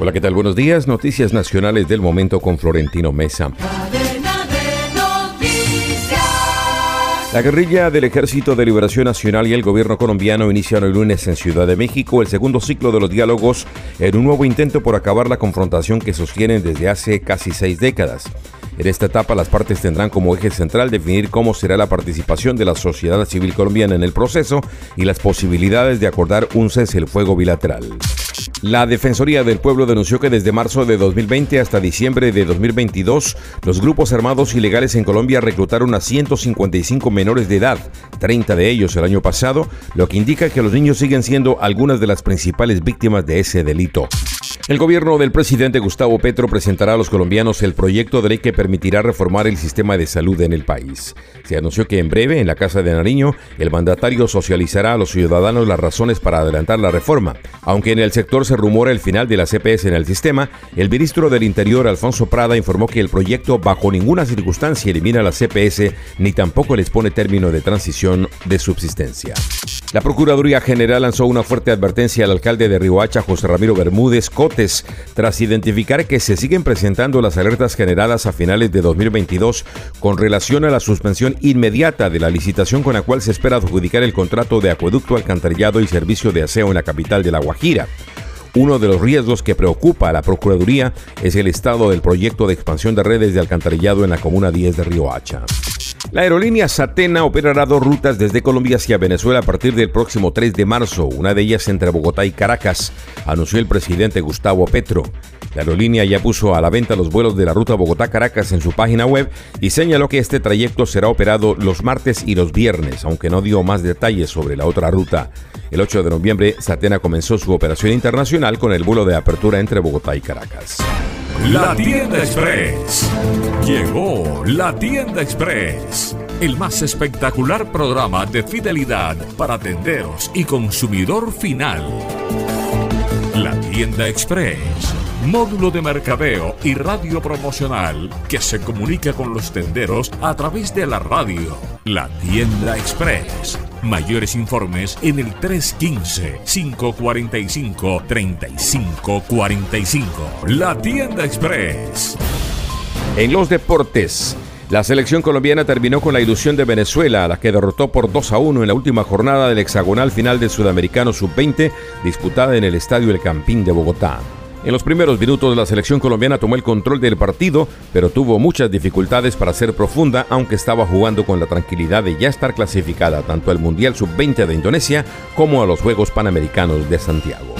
Hola, ¿qué tal? Buenos días. Noticias nacionales del momento con Florentino Mesa. La guerrilla del Ejército de Liberación Nacional y el gobierno colombiano inician el lunes en Ciudad de México el segundo ciclo de los diálogos en un nuevo intento por acabar la confrontación que sostienen desde hace casi seis décadas. En esta etapa las partes tendrán como eje central definir cómo será la participación de la sociedad civil colombiana en el proceso y las posibilidades de acordar un cese el fuego bilateral. La Defensoría del Pueblo denunció que desde marzo de 2020 hasta diciembre de 2022, los grupos armados ilegales en Colombia reclutaron a 155 menores de edad, 30 de ellos el año pasado, lo que indica que los niños siguen siendo algunas de las principales víctimas de ese delito. El gobierno del presidente Gustavo Petro presentará a los colombianos el proyecto de ley que permitirá reformar el sistema de salud en el país. Se anunció que en breve, en la Casa de Nariño, el mandatario socializará a los ciudadanos las razones para adelantar la reforma. Aunque en el sector se rumora el final de la CPS en el sistema, el ministro del Interior, Alfonso Prada, informó que el proyecto bajo ninguna circunstancia elimina la CPS ni tampoco les pone término de transición de subsistencia. La Procuraduría General lanzó una fuerte advertencia al alcalde de Riohacha, José Ramiro Bermúdez Tras identificar que se siguen presentando las alertas generadas a finales de 2022 con relación a la suspensión inmediata de la licitación con la cual se espera adjudicar el contrato de acueducto, alcantarillado y servicio de aseo en la capital de La Guajira. Uno de los riesgos que preocupa a la Procuraduría es el estado del proyecto de expansión de redes de alcantarillado en la Comuna 10 de Riohacha. La aerolínea Satena operará dos rutas desde Colombia hacia Venezuela a partir del próximo 3 de marzo, una de ellas entre Bogotá y Caracas, anunció el presidente Gustavo Petro. La aerolínea ya puso a la venta los vuelos de la ruta Bogotá-Caracas en su página web y señaló que este trayecto será operado los martes y los viernes, aunque no dio más detalles sobre la otra ruta. El 8 de noviembre, Satena comenzó su operación internacional con el vuelo de apertura entre Bogotá y Caracas. La Tienda Express. Llegó la Tienda Express. El más espectacular programa de fidelidad para tenderos y consumidor final. La Tienda Express. Módulo de mercadeo y radio promocional que se comunica con los tenderos a través de la radio. La Tienda Express Mayores informes en el 315-545-3545. La tienda express. En los deportes. La selección colombiana terminó con la ilusión de Venezuela, a la que derrotó por 2 a 1 en la última jornada del hexagonal final del Sudamericano Sub-20, disputada en el Estadio El Campín de Bogotá. En los primeros minutos la selección colombiana tomó el control del partido, pero tuvo muchas dificultades para ser profunda, aunque estaba jugando con la tranquilidad de ya estar clasificada tanto al Mundial Sub-20 de Indonesia como a los Juegos Panamericanos de Santiago.